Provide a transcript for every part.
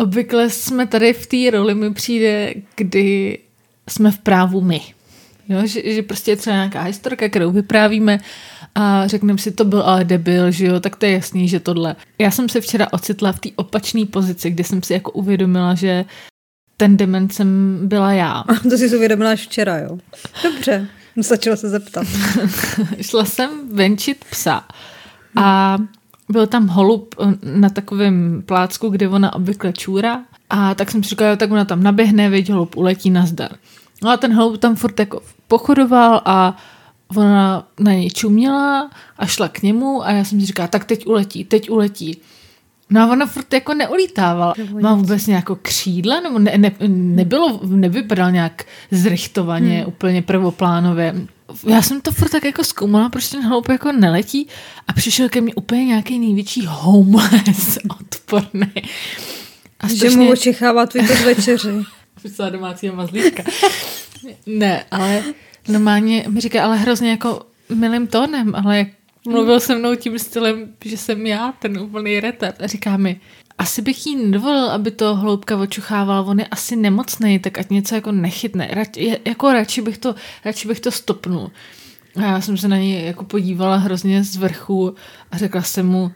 Obvykle jsme tady v té roli, mi přijde, kdy jsme v právu my. Jo, že, že prostě je třeba nějaká historka, kterou vyprávíme a řekneme si, to byl ale debil, že jo, tak to je jasný, že tohle. Já jsem se včera ocitla v té opačné pozici, kde jsem si jako uvědomila, že ten dement jsem byla já. A to jsi uvědomila až včera, jo? Dobře, stačilo se zeptat. Šla jsem venčit psa a byl tam holub na takovém plácku, kde ona obvykle čůra a tak jsem si říkala, tak ona tam naběhne, veď holub uletí na zdar. No a ten holub tam furt jako pochodoval a ona na něj čuměla a šla k němu a já jsem si říkala, tak teď uletí, teď uletí. No a ona furt jako neulítávala. Má vůbec nějakou křídla? Nebo ne, ne, nebylo, nevypadal nějak zrychtovaně, hmm. úplně prvoplánově. Já jsem to furt tak jako zkoumala, proč ten hloup jako neletí a přišel ke mně úplně nějaký největší homeless odporný. A strašně... Že mu očichává tvůj večeři. Psa domácího mazlíčka. ne, ale normálně mi říká, ale hrozně jako milým tónem, ale mluvil se mnou tím stylem, že jsem já, ten úplný retard. A říká mi, asi bych jí nedovolil, aby to hloubka očuchával, on je asi nemocný, tak ať něco jako nechytne. Rad, jako radši bych to, radši bych to stopnul. A já jsem se na něj jako podívala hrozně z vrchu a řekla jsem mu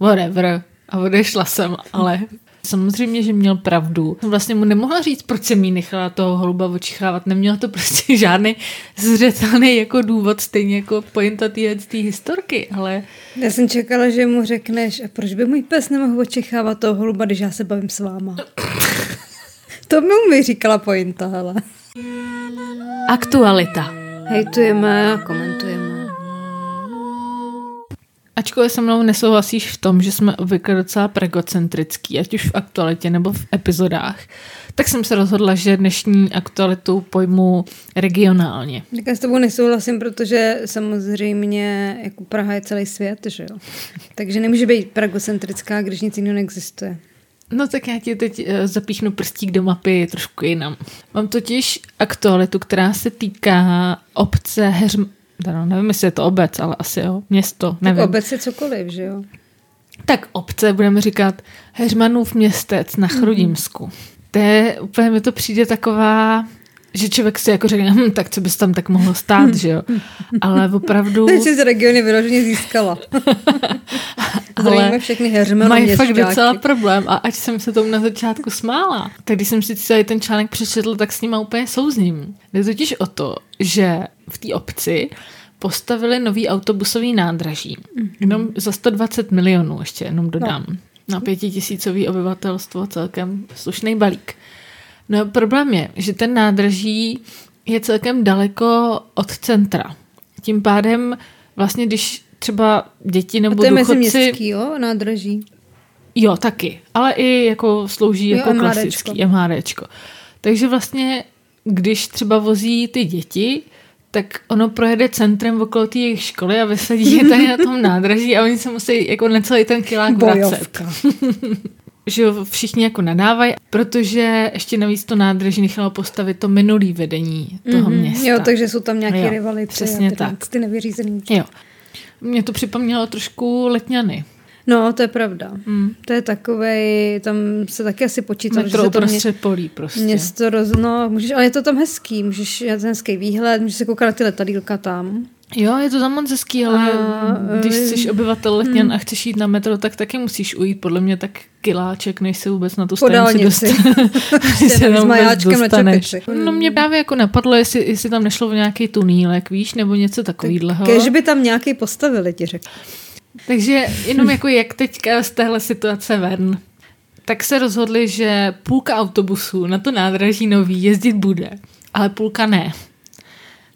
whatever a odešla jsem, ale Samozřejmě, že měl pravdu. Vlastně mu nemohla říct, proč jsem jí nechala toho holuba očichávat. Neměl to prostě žádný zřetelný jako důvod, stejně jako pointa té historky, ale... Já jsem čekala, že mu řekneš, a proč by můj pes nemohl očichávat toho holuba, když já se bavím s váma. to mi říkala pointa, hele. Aktualita. Hejtujeme a komentujeme. Ačkoliv se mnou nesouhlasíš v tom, že jsme obvykle docela pregocentrický, ať už v aktualitě nebo v epizodách, tak jsem se rozhodla, že dnešní aktualitu pojmu regionálně. Tak já s tebou nesouhlasím, protože samozřejmě jako Praha je celý svět, že jo? Takže nemůže být pregocentrická, když nic jiného neexistuje. No tak já ti teď eh, zapíchnu prstík do mapy trošku jinam. Mám totiž aktualitu, která se týká obce Heřm, teda nevím, jestli je to obec, ale asi jo, město, nevím. Tak obec je cokoliv, že jo? Tak obce, budeme říkat Heřmanův městec na mhm. Chrudimsku. Mm-hmm. To je, úplně mi to přijde taková, že člověk si jako řekne, hm, tak co bys tam tak mohlo stát, že jo? Ale opravdu... Takže z regiony vyloženě získala. Ale všechny heřmany mají fakt docela problém a ať jsem se tomu na začátku smála, tak když jsem si celý ten článek přečetl, tak s ním úplně souzním. Jde totiž o to, že v té obci postavili nový autobusový nádraží. Mm-hmm. Jenom za 120 milionů ještě jenom dodám. No. Na pětitisícový obyvatelstvo celkem slušný balík. No problém je, že ten nádraží je celkem daleko od centra. Tím pádem vlastně, když třeba děti nebo A to je důchodci... jo, nádraží? Jo, taky. Ale i jako slouží jo, jako MHDčko. klasický MHDčko. Takže vlastně, když třeba vozí ty děti, tak ono projede centrem okolo té jejich školy a vysadí je tady na tom nádraží a oni se musí jako necelý ten kilák vracet. že jo, všichni jako nadávají, protože ještě navíc to nádraží nechalo postavit to minulý vedení toho mm-hmm. města. Jo, takže jsou tam nějaké rivality. Přesně tak. Ty nevyřízený. Jo. Mě to připomnělo trošku Letňany. No, to je pravda. Mm. To je takovej, tam se taky asi počítá, že se to mě, polí prostě. Město roz, no, můžeš, ale je to tam hezký, můžeš, ten hezký výhled, můžeš se koukat na ty letadílka tam. Jo, je to tam moc hezký, ale a, když jsi obyvatel Letňan hmm. a chceš jít na metro, tak taky musíš ujít podle mě tak kiláček, než se vůbec na tu stanici dostaneš. se tam dostaneš. No mě právě jako napadlo, jestli, jestli tam nešlo v nějaký tunílek, víš, nebo něco takového. Kež by tam nějaký postavili, ti řekl. Takže jenom jako jak teďka z téhle situace ven, tak se rozhodli, že půlka autobusů na to nádraží nový jezdit bude, ale půlka ne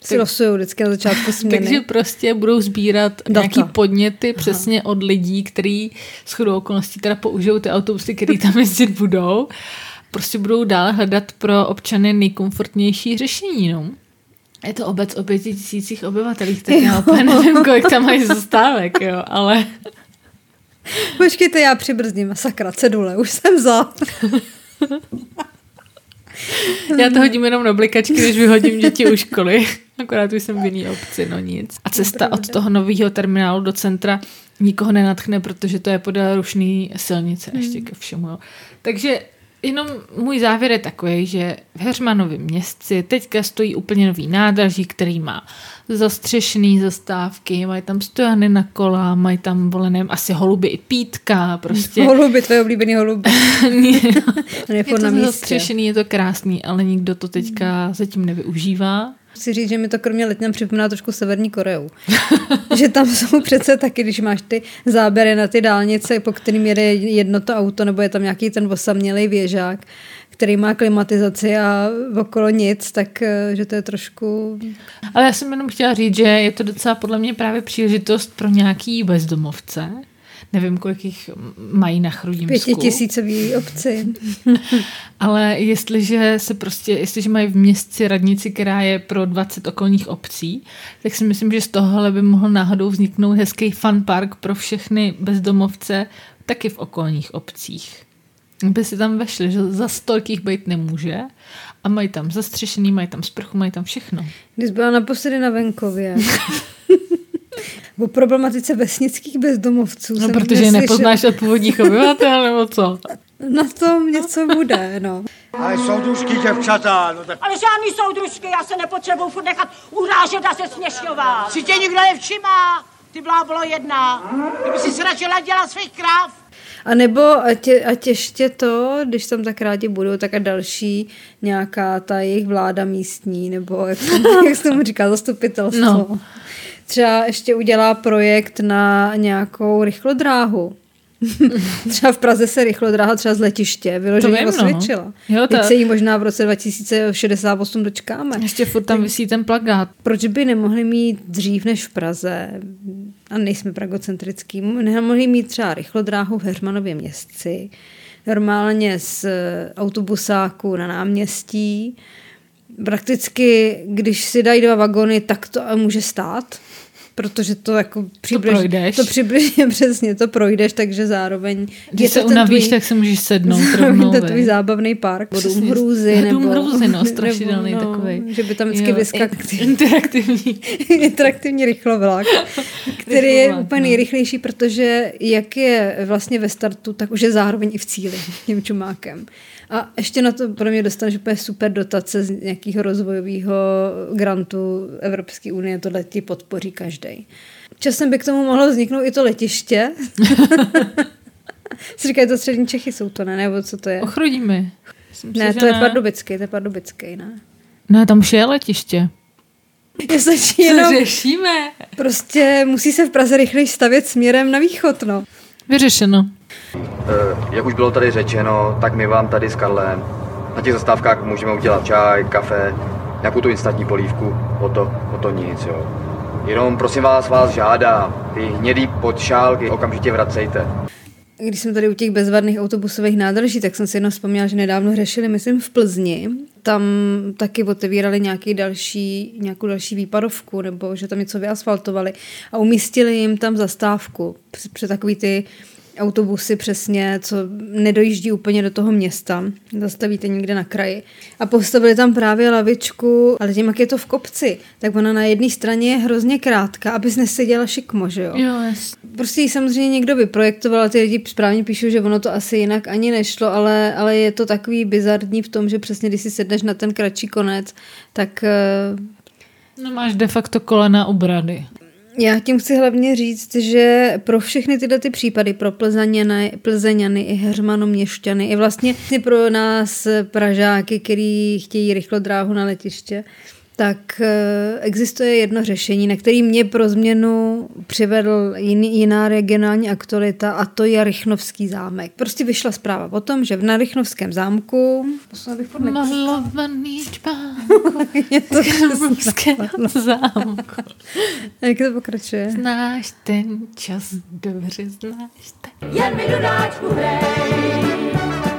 si losují vždycky na začátku směny. Takže prostě budou sbírat Data. nějaký podněty Aha. přesně od lidí, kteří s chodou okolností teda použijou ty autobusy, které tam jezdit budou. Prostě budou dále hledat pro občany nejkomfortnější řešení. No. Je to obec o pěti tisících obyvatelích, tak já úplně nevím, kolik tam mají zastávek, jo, ale... Počkejte, já přibrzdím. Sakra, cedule, už jsem za. Já to hodím jenom na blikačky, když vyhodím děti u školy. Akorát už jsem v jiný obci, no nic. A cesta od toho nového terminálu do centra nikoho nenatchne, protože to je podél rušný silnice hmm. ještě ke všemu. Jo. Takže jenom můj závěr je takový, že v Heřmanově městci teďka stojí úplně nový nádraží, který má zastřešený zastávky, mají tam stojany na kola, mají tam volené asi holuby i pítka, prostě. Holuby, tvoje oblíbený holuby. je to zastřešený, je to krásný, ale nikdo to teďka zatím nevyužívá. Chci říct, že mi to kromě letně připomíná trošku Severní Koreu. že tam jsou přece taky, když máš ty záběry na ty dálnice, po kterým jede jedno to auto, nebo je tam nějaký ten osamělý věžák, který má klimatizaci a okolo nic, tak eh, že to je trošku... Ale já jsem jenom chtěla říct, že je to docela podle mě právě příležitost pro nějaký bezdomovce, nevím, kolik jich mají na Chrudimsku. Pětitisícový obci. Ale jestliže se prostě, jestliže mají v městci radnici, která je pro 20 okolních obcí, tak si myslím, že z tohohle by mohl náhodou vzniknout hezký fun park pro všechny bezdomovce taky v okolních obcích. By si tam vešli, že za stolkých být nemůže a mají tam zastřešený, mají tam sprchu, mají tam všechno. Když byla naposledy na venkově. o problematice vesnických bezdomovců. No, protože je nepoznáš od původních obyvatel, nebo co? Na tom něco bude, no. Ale soudružky, děvčata, no tak... Ale žádný soudružky, já se nepotřebuju furt nechat urážet a se směšňovat. Si tě nikdo nevšimá, ty blábolo jedna. Kdyby si se radši ladila svých kráv. A nebo ať, ať ještě to, když tam tak rádi budou, tak a další nějaká ta jejich vláda místní, nebo jak, jak se tomu říká, zastupitelstvo. No třeba ještě udělá projekt na nějakou rychlodráhu. třeba v Praze se rychlodráha třeba z letiště vyloženě no. osvědčila. No. Teď se jí možná v roce 2068 dočkáme. Ještě furt tam vysí ten plagát. Proč by nemohli mít dřív než v Praze, a nejsme pragocentrický, nemohli mít třeba rychlodráhu v Hermanově městci, normálně z autobusáku na náměstí, prakticky, když si dají dva vagony, tak to může stát protože to jako přibližně, to, to přibližně přesně to projdeš, takže zároveň když se unavíš, tvůj, tak se můžeš sednout rovnou. to tvůj zábavný park, Dům hrůzy. Nebo, Dům hrůzy, no, strašidelný nebo, no, takový. Že by tam vždycky vyskakl. Interaktivní. interaktivní rychlovlak, který je úplně no. nejrychlejší, protože jak je vlastně ve startu, tak už je zároveň i v cíli tím čumákem. A ještě na to pro mě dostaneš úplně super dotace z nějakého rozvojového grantu Evropské unie, tohle ti podpoří každý. Časem by k tomu mohlo vzniknout i to letiště. si říkají, to střední Čechy jsou to, ne? Nebo co to je? Ochrudíme. ne, to ne. je Pardubický, to je Pardubický, ne? Ne, tam už je letiště. Je stačí jenom... Co řešíme? Prostě musí se v Praze rychleji stavět směrem na východ, no. Vyřešeno. Eh, jak už bylo tady řečeno, tak my vám tady s Karlem na těch zastávkách můžeme udělat čaj, kafe, nějakou tu instantní polívku, o to, o to nic, jo. Jenom prosím vás, vás žádám, ty hnědý podšálky okamžitě vracejte. Když jsem tady u těch bezvadných autobusových nádrží, tak jsem si jenom vzpomněla, že nedávno řešili, myslím, v Plzni. Tam taky otevírali nějaký další, nějakou další výpadovku, nebo že tam něco vyasfaltovali a umístili jim tam zastávku. Před takový ty autobusy přesně, co nedojíždí úplně do toho města, zastavíte někde na kraji. A postavili tam právě lavičku, ale tím, jak je to v kopci, tak ona na jedné straně je hrozně krátká, abys neseděla šikmo, že jo? Jo, yes. Prostě ji samozřejmě někdo vyprojektoval a ty lidi správně píšou, že ono to asi jinak ani nešlo, ale, ale je to takový bizardní v tom, že přesně když si sedneš na ten kratší konec, tak No máš de facto kolena u brady. Já tím chci hlavně říct, že pro všechny tyhle ty případy, pro Plzeňany, Plzeňany i Heřmano Měšťany, i vlastně pro nás Pražáky, který chtějí rychlo dráhu na letiště, tak eh, existuje jedno řešení, na který mě pro změnu přivedl jiný, jiná regionální aktualita a to je Rychnovský zámek. Prostě vyšla zpráva o tom, že v na Rychnovském zámku Malovaný čpánku je to zámku. Jak to pokračuje? Znáš ten čas, dobře znáš ten. Jen mi dodáčku hrej,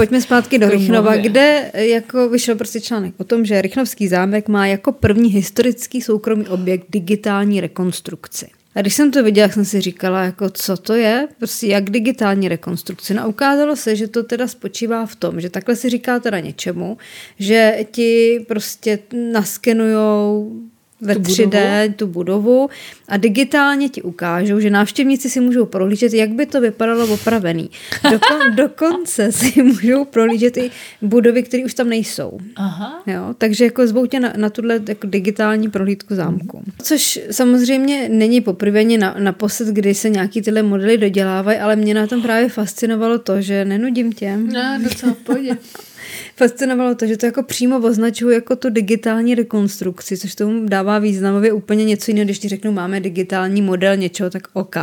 Pojďme zpátky do Rychnova, kde jako vyšel prostě článek o tom, že Rychnovský zámek má jako první historický soukromý objekt digitální rekonstrukci. A když jsem to viděla, jsem si říkala, jako co to je, prostě jak digitální rekonstrukce. No a ukázalo se, že to teda spočívá v tom, že takhle si říká teda něčemu, že ti prostě naskenujou ve Tu 3D budovu? tu budovu a digitálně ti ukážou, že návštěvníci si můžou prohlížet, jak by to vypadalo opravený. Dokon, dokonce si můžou prohlížet i budovy, které už tam nejsou. Aha. Jo, takže jako zvou tě na, na tuhle jako digitální prohlídku zámku. Což samozřejmě není poprvé na, naposled, kdy se nějaký tyhle modely dodělávají, ale mě na tom právě fascinovalo to, že nenudím tě. No, docela v pohodě. Fascinovalo to, že to jako přímo označuju jako tu digitální rekonstrukci, což tomu dává významově úplně něco jiného, když ti řeknu, máme digitální model něčeho, tak OK.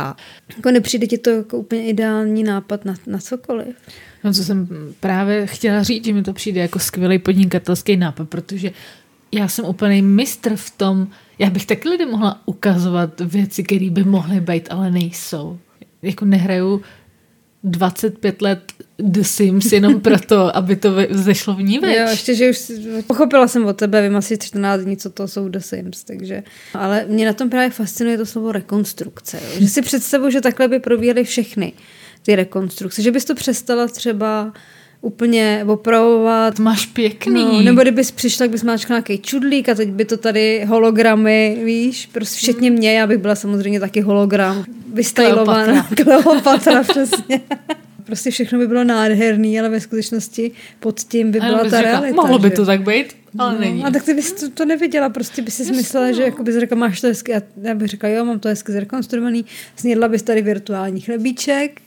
Jako nepřijde ti to jako úplně ideální nápad na, na cokoliv. No, co jsem právě chtěla říct, že mi to přijde jako skvělý podnikatelský nápad, protože já jsem úplný mistr v tom, já bych taky lidem mohla ukazovat věci, které by mohly být, ale nejsou. Jako nehraju 25 let The Sims jenom proto, aby to zešlo v ní Jo, več. ještě, že už pochopila jsem od tebe, vím asi 14 dní, co to jsou The Sims, takže... Ale mě na tom právě fascinuje to slovo rekonstrukce, jo? že si představuji, že takhle by probíhaly všechny ty rekonstrukce, že bys to přestala třeba úplně opravovat, máš pěkný. No, nebo kdybys přišla, tak bys máčkla nějaký čudlík a teď by to tady hologramy, víš, prostě včetně mě, já bych byla samozřejmě taky hologram, vystylovaná. Kleopatra, přesně. Prostě všechno by bylo nádherný, ale ve skutečnosti pod tím by byla ta řekla, realita. Mohlo by že? to tak být, ale No, není. A tak ty bys to, to neviděla, prostě by si myslela, že jako bys řekla, máš to hezky, a já bych řekla, jo, mám to hezky zrekonstruovaný, snědla bys tady virtuální chlebíček,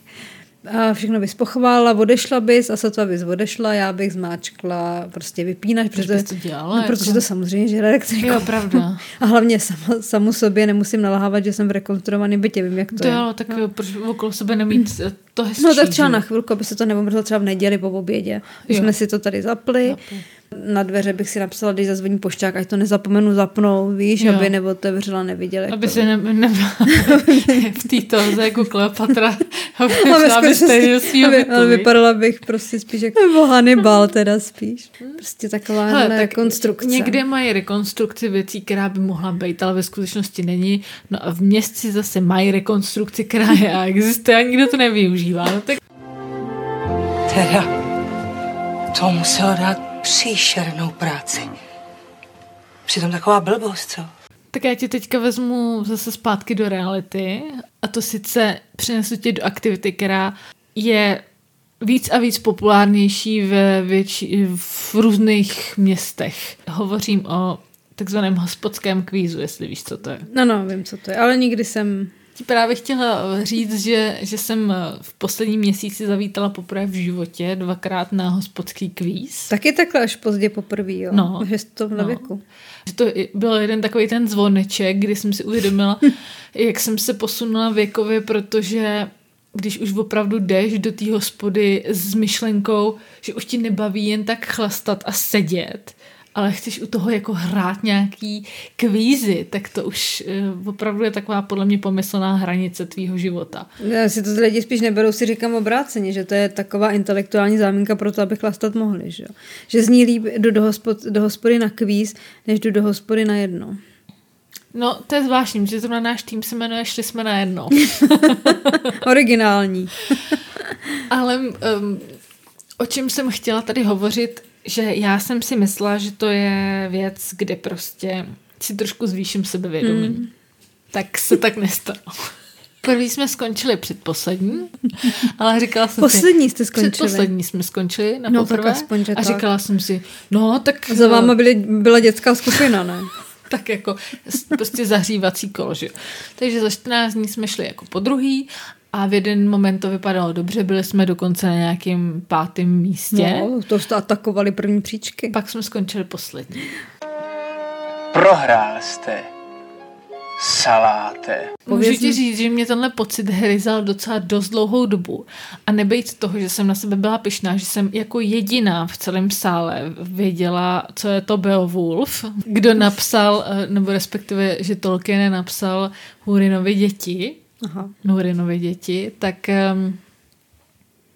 a všechno bys pochválila, odešla bys a sotva bys odešla, já bych zmáčkla prostě vypínač, protože, to dělala, no, protože jako? to samozřejmě žere elektriku. Jo, pravda. A hlavně sama, samu sobě nemusím naláhávat, že jsem v rekonstruovaném bytě, vím, jak to To je. jo, tak jo, proč okolo sebe nemít eh, to hezčí, No tak třeba že? na chvilku, aby se to neomrzlo třeba v neděli po obědě. Když Jo. jsme si to tady zapli, na dveře bych si napsala, když zazvoní pošťák, ať to nezapomenu zapnout, víš, Jo. aby neotevřela, neviděla. jak Aby to- se ne, nebyla v této jako Kleopatra, aby skutečnosti- toho svýho aby- ale vypadala bych prostě spíš jako nebo Hannibal teda spíš. Prostě taková Hele, tak konstrukce. Někde mají rekonstrukci věcí, která by mohla být, ale ve skutečnosti není. No a v městci zase mají rekonstrukci, která je a existuje a nikdo to nevyužívá. No tak Teda, to muselo dát příšernou práci. Přitom taková blbost, co? Tak já tě teďka vezmu zase zpátky do reality a to sice přinesu tě do aktivity, která je víc a víc populárnější ve větši, v různých městech. Hovořím o takzvaném hospodském kvízu, jestli víš, co to je. No, no, vím, co to je, ale nikdy jsem... Ti právě chtěla říct, že, že jsem v posledním měsíci zavítala poprvé v životě dvakrát na hospodský kvíz. Taky takhle až pozdě poprvé, jo. No. Že jsi to v No. věku. Že to byl jeden takový ten zvoneček, kdy jsem si uvědomila, jak jsem se posunula věkově, protože když už opravdu jdeš do té hospody s myšlenkou, že už ti nebaví jen tak chlastat a sedět, ale chceš u toho jako hrát nějaký kvízy, tak to už eh, opravdu je taková podle mě pomyslná hranice tvýho života. Já si to ty lidi spíš neberou, si říkám obráceně, že to je taková intelektuální záminka pro to, aby chlastat mohli. Že, že zní líp jdu do, hospod, do hospody na kvíz, než jdu do hospody na jedno. No, to je zvláštní, že zrovna náš tým se jmenuje Šli jsme na jedno. Originální. Ale um, o čem jsem chtěla tady hovořit, že já jsem si myslela, že to je věc, kde prostě si trošku zvýším sebevědomí. Mm. Tak se tak nestalo. První jsme skončili předposlední, ale říkala jsem Poslední si... jste skončili. Předposlední jsme skončili na No, poprvé. tak aspoň, a tak. říkala jsem si, no tak... Za váma byly, byla dětská skupina, ne? tak jako prostě zahřívací kolo, že. Takže za 14 dní jsme šli jako po druhý a v jeden moment to vypadalo dobře, byli jsme dokonce na nějakém pátém místě. No, to jste atakovali první příčky. Pak jsme skončili poslední. Prohrál jste. Saláte. Můžu ti mi- říct, že mě tenhle pocit hryzal docela dost dlouhou dobu. A nebejt toho, že jsem na sebe byla pyšná, že jsem jako jediná v celém sále věděla, co je to Beowulf, kdo napsal, eh, nebo respektive, že Tolkien napsal Hurinovi děti, Aha. Děti, tak,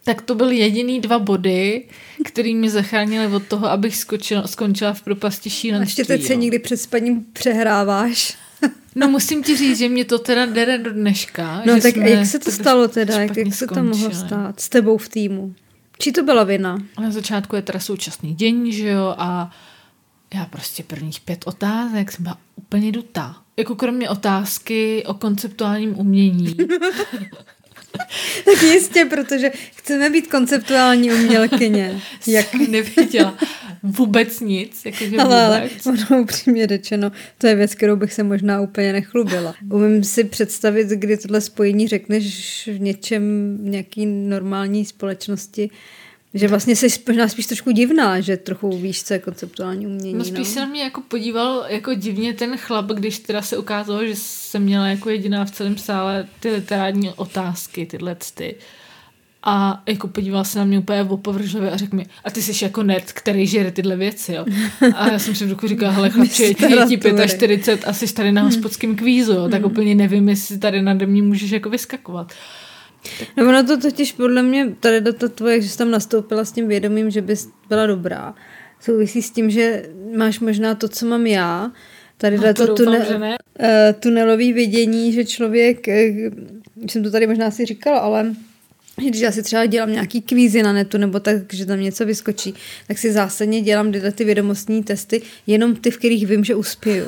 tak to byly jediný dva body, který mě zachránili od toho, abych skočila, skončila v propasti A šílenství. ještě teď se někdy před spaním přehráváš. No musím ti říct, že mě to teda dere do dneška. No že tak jsme jak se to stalo teda? Jak, jak se to mohlo stát? S tebou v týmu? Či to byla vina? Na začátku je teda současný dění, že jo, a já prostě prvních pět otázek jsem byla úplně dutá. Jako kromě otázky o konceptuálním umění. Tak jistě, protože chceme být konceptuální umělkyně. Jak? jsem nevěděla vůbec nic. Jakože Ale, ale vůbec. ono upřímně řečeno, to je věc, kterou bych se možná úplně nechlubila. Umím si představit, kdy tohle spojení řekneš v něčem, v nějaký normální společnosti, že vlastně jsi možná spíš trošku divná, že trochu víš, co je konceptuální umění. No spíš se na mě jako podíval jako divně ten chlap, když teda se ukázalo, že jsem měla jako jediná v celém sále ty literární otázky, tyhle ty. A jako podíval se na mě úplně opovržlivě a řekl mi, a ty jsi jako nerd, který žere tyhle věci, jo. A já jsem si v duchu říkala, hele chlapče, je ti- je ti Literatury. 45 a jsi tady na hospodském kvízu, jo, tak úplně nevím, jestli tady nade mě můžeš jako vyskakovat. No ono to totiž podle mě, tady do to tvoje, že jsi tam nastoupila s tím vědomím, že bys byla dobrá, souvisí s tím, že máš možná to, co mám já, tady No, to, to doufám, že ne. eh, tunelový vidění, že člověk, už jsem to tady možná si říkala, ale když já si třeba dělám nějaký kvízy na netu, nebo tak, že tam něco vyskočí, tak si zásadně dělám tyhle ty vědomostní testy, jenom ty, v kterých vím, že uspěju.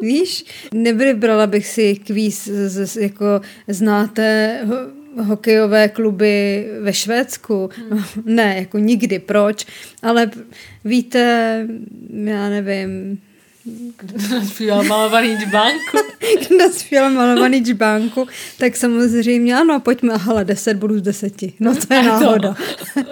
Víš, nevybrala bych si kvíz z, z, jako znáte ho, hokejové kluby ve Švédsku. Hmm. Ne, jako nikdy, proč? Ale víte, já nevím, Zpíval malovaný džbánku. kdo zpěl malovaný džbánku, tak samozřejmě ano, pojďme, ale 10 bodů z 10. No to je náhoda.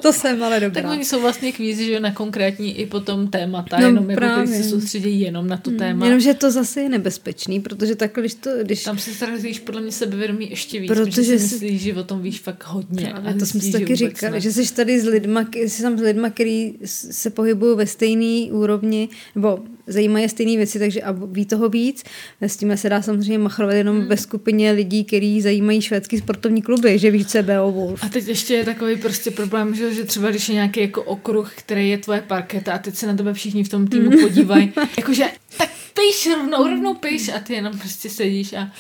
To jsem ale Tak dobrá. oni jsou vlastně kvízy, že na konkrétní i potom témata, No, jenom jako právě. když se soustředí jenom na to téma. Jenomže to zase je nebezpečný, protože takhle, když to, když Tam se zrazíš podle mě sebevědomí ještě víc, Protože si myslíš, že o tom víš fakt hodně. Právě, a to jsme si taky říkali, ne. že jsi tady s lidma, jsi tam s lidma, který se pohybují ve stejné úrovni, nebo zajímají stejné věci, takže a ví toho víc. S tím se dá samozřejmě machrovat jenom Hmm. ve skupině lidí, který zajímají švédský sportovní kluby, že víš, co je Beowulf. A teď ještě je takový prostě problém, že, že třeba když je nějaký jako okruh, který je tvoje parketa a teď se na tebe všichni v tom týmu podívají, jakože tak píš rovnou, rovnou píš a ty jenom prostě sedíš a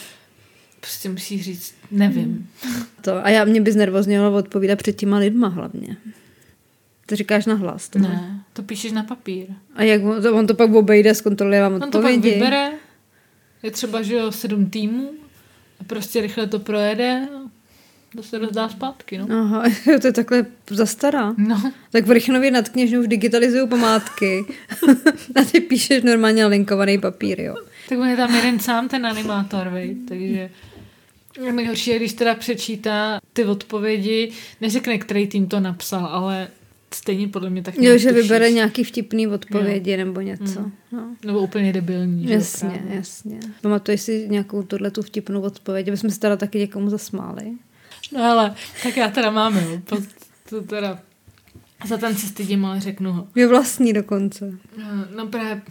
prostě musíš říct, nevím. To. A já mě by znervoznělo odpovídat před těma lidma hlavně. To říkáš na hlas. To Ne, to píšeš na papír. A jak on to, on to pak obejde, zkontroluje vám On to pak odpovědi. vybere, je třeba, že jo, sedm týmů a prostě rychle to projede a to se rozdá zpátky, no. Aha, to je takhle zastará. No, Tak v Rychnově nad kněžnou už digitalizují památky. a ty píšeš normálně na linkovaný papír, jo. tak on je tam jeden sám ten animátor, vej, takže nejhorší je, když teda přečítá ty odpovědi, neřekne, který tým to napsal, ale stejně podle mě tak Jo, že tušíš. vybere nějaký vtipný odpovědi nebo něco. No. Nebo úplně debilní. že jo, Jasně, právě. jasně. Pamatuješ si nějakou tuhle tu vtipnou odpověď, aby jsme se teda taky někomu zasmáli? No ale, tak já teda mám, jo. Po, to teda za ten se stydím, ale řeknu ho. Je vlastní dokonce. No právě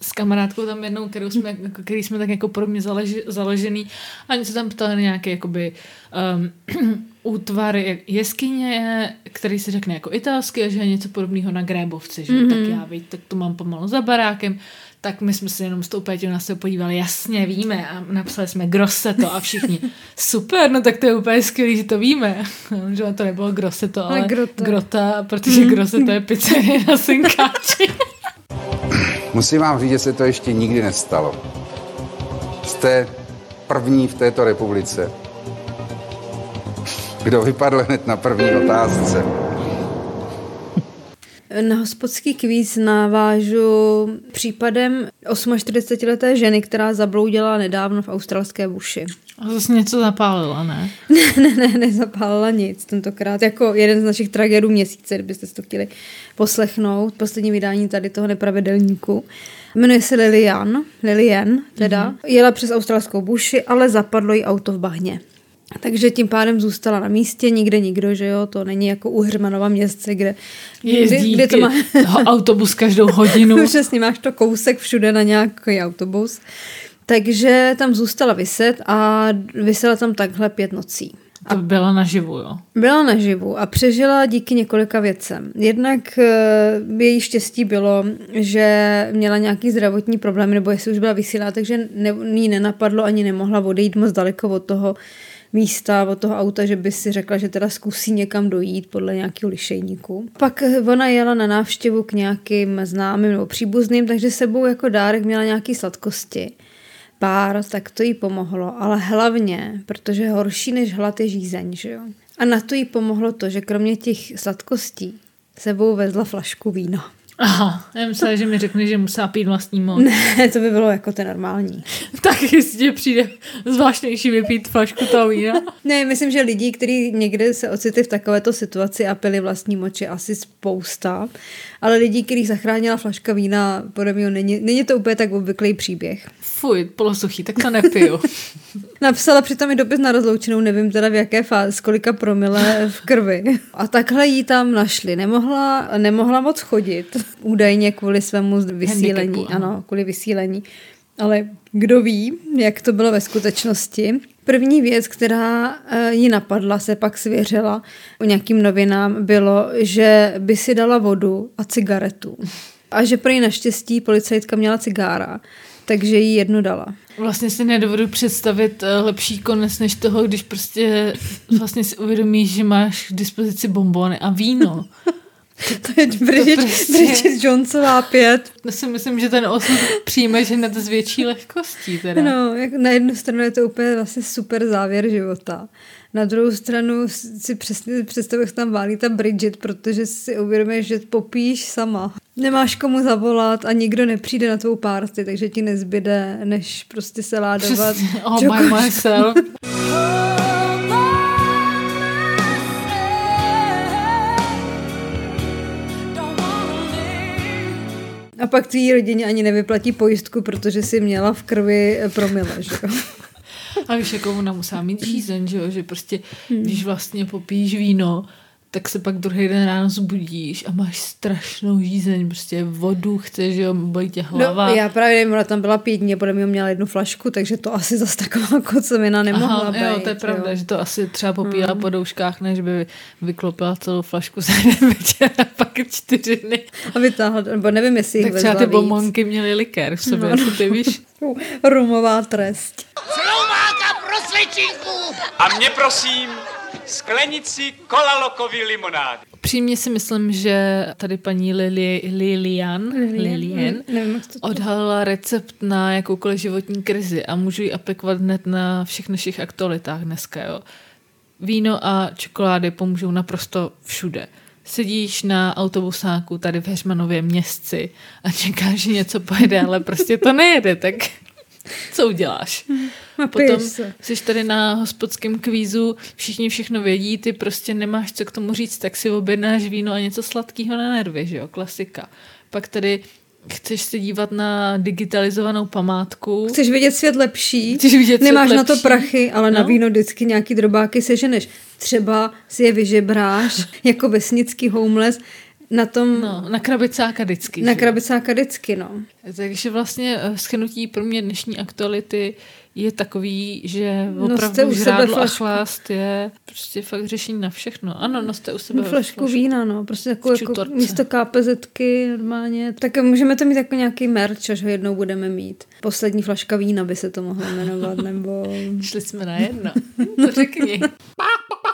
s kamarádkou tam jednou, kterou jsme, který jsme tak jako pro mě založený a oni se tam ptali na nějaký jakoby um, útvar jeskyně, který se řekne jako italsky a že je něco podobného na Grébovci, že? Mm-hmm. tak já víc, tak to mám pomalu za barákem, tak my jsme se jenom s tou Péťou na sebe podívali, jasně víme a napsali jsme Grosseto a všichni, super, no tak to je úplně skvělý, že to víme, že to nebylo Grosseto, ale, Ale grota. grota, protože Grosseto je pizzerie na Synkáči. Musím vám říct, že se to ještě nikdy nestalo. Jste první v této republice. Kdo vypadl hned na první otázce? Na hospodský kvíz navážu případem 48-leté ženy, která zabloudila nedávno v australské buši. A zase něco zapálila, ne? ne, ne, nezapálila nic tentokrát. Jako jeden z našich tragédů měsíce, kdybyste si to chtěli poslechnout. Poslední vydání tady toho nepravidelníku. Jmenuje se Lilian, Lilian teda. Mm-hmm. Jela přes australskou buši, ale zapadlo jí auto v bahně. Takže tím pádem zůstala na místě, nikde nikdo, že jo, to není jako u Hřmanova městce, kde, Jezdí kde, kde to má... autobus každou hodinu. Přesně, máš to kousek všude na nějaký autobus. Takže tam zůstala vyset a vysela tam takhle pět nocí. To byla naživu, jo. Byla naživu a přežila díky několika věcem. Jednak eh, její štěstí bylo, že měla nějaký zdravotní problém, nebo jestli už byla vysílá, takže ne, jí nenapadlo ani nemohla odejít moc daleko od toho místa, od toho auta, že by si řekla, že teda zkusí někam dojít podle nějakého lišejníku. Pak eh, ona jela na návštěvu k nějakým známým nebo příbuzným, takže sebou jako dárek měla nějaký sladkosti pár, tak to jí pomohlo, ale hlavně, protože horší než hlad je žízeň, že jo. A na to jí pomohlo to, že kromě těch sladkostí sebou vezla flašku vína. Aha, já myslela, že mi řekne, že musela pít vlastní moc. Ne, to by bylo jako ten normální. tak jestli přijde zvláštnější vypít flašku toho vína. Ne, myslím, že lidí, kteří někde se ocitli v takovéto situaci a pili vlastní moči, asi spousta. Ale lidí, kterých zachránila flaška vína, podle mě není, není to úplně tak obvyklý příběh. Fuj, polosuchý, tak to nepiju. Napsala přitom i dopis na rozloučenou, nevím teda v jaké fázi, kolika promile v krvi. A takhle jí tam našli. Nemohla, nemohla moc chodit, údajně kvůli svému vysílení. Handicapu, ano, kvůli vysílení. Ale kdo ví, jak to bylo ve skutečnosti. První věc, která eh, ji napadla, se pak svěřila o nějakým novinám, bylo, že by si dala vodu a cigaretu. A že pro ní naštěstí policajtka měla cigára, takže jí jednu dala. Vlastně si nedovedu představit eh, lepší konec než toho, když prostě vlastně si uvědomíš, že máš k dispozici bombony a víno. To je Bridget, prostě- Bridget Jonesová pět. Já si myslím, že ten osud přijmeš hned s větší lehkostí. Teda. No, jak na jednu stranu je to úplně vlastně super závěr života. Na druhou stranu si přesně představuji, jak tam válí ta Bridget, protože si uvědomíš, že popíš sama. Nemáš komu zavolat a nikdo nepřijde na tvou párty, takže ti nezbyde, než prostě se ládovat. Přesně, by čokoliv. myself. A pak tvý rodině ani nevyplatí pojistku, protože si měla v krvi promile, že jo? A víš, jako ona musela mít žízeň, že jo? Že prostě, Hmm. když vlastně popíš víno, tak se pak druhý den ráno zbudíš a máš strašnou žízeň, prostě vodu chceš, že jo, bolí tě hlava. No, já právě nevím, ona tam byla pět dní a podle mě měla jednu flašku, takže to asi zase taková kocovina nemohla Aha, být. jo, to je pravda, jo. že to asi třeba popíla po douškách, než by vyklopila celou flašku za jeden večer a pak čtyři dny. A vytáhla, nebo nevím, jestli jich Tak třeba ty víc. bombonky měly likér v sobě, No, no, ty víš. Rumová trest. Slováka pro sličinku! A mě prosím sklenici kolalokový limonády. Přímě si myslím, že tady paní Lili, Lilian, Lilian Nevím, jak to odhalila recept na jakoukoliv životní krizi a můžu ji aplikovat hned na všech našich aktualitách dneska. Jo. Víno a čokolády pomůžou naprosto všude. Sedíš na autobusáku tady v Heřmanově městci a čekáš, že něco pojede, ale prostě to nejede, tak co uděláš? Napiješ Potom se. jsi tady na hospodském kvízu, všichni všechno vědí, ty prostě nemáš co k tomu říct, tak si objednáš víno a něco sladkého na nervy, že jo, klasika. Pak tady chceš se dívat na digitalizovanou památku. Chceš vidět svět lepší, Chceš vidět svět nemáš na to lepší. prachy, ale na No. víno vždycky nějaký drobáky seženeš. Třeba si je vyžebráš jako vesnický homeless na tom, No, na krabicáka vždycky. na krabicáka vždycky, no. Takže vlastně eh, schnutí pro mě dnešní aktuality je takový, že Noste opravdu sebe žrádlo a flašku. chlást je prostě fakt řešení na všechno. Ano, noste u sebe No, flašku vína, no, prostě jako čutorce. místo KPZky normálně. Tak můžeme to mít jako nějaký merch, až ho jednou budeme mít. Poslední flaška vína by se to mohlo jmenovat, nebo... Šli jsme na jedno. To řekni.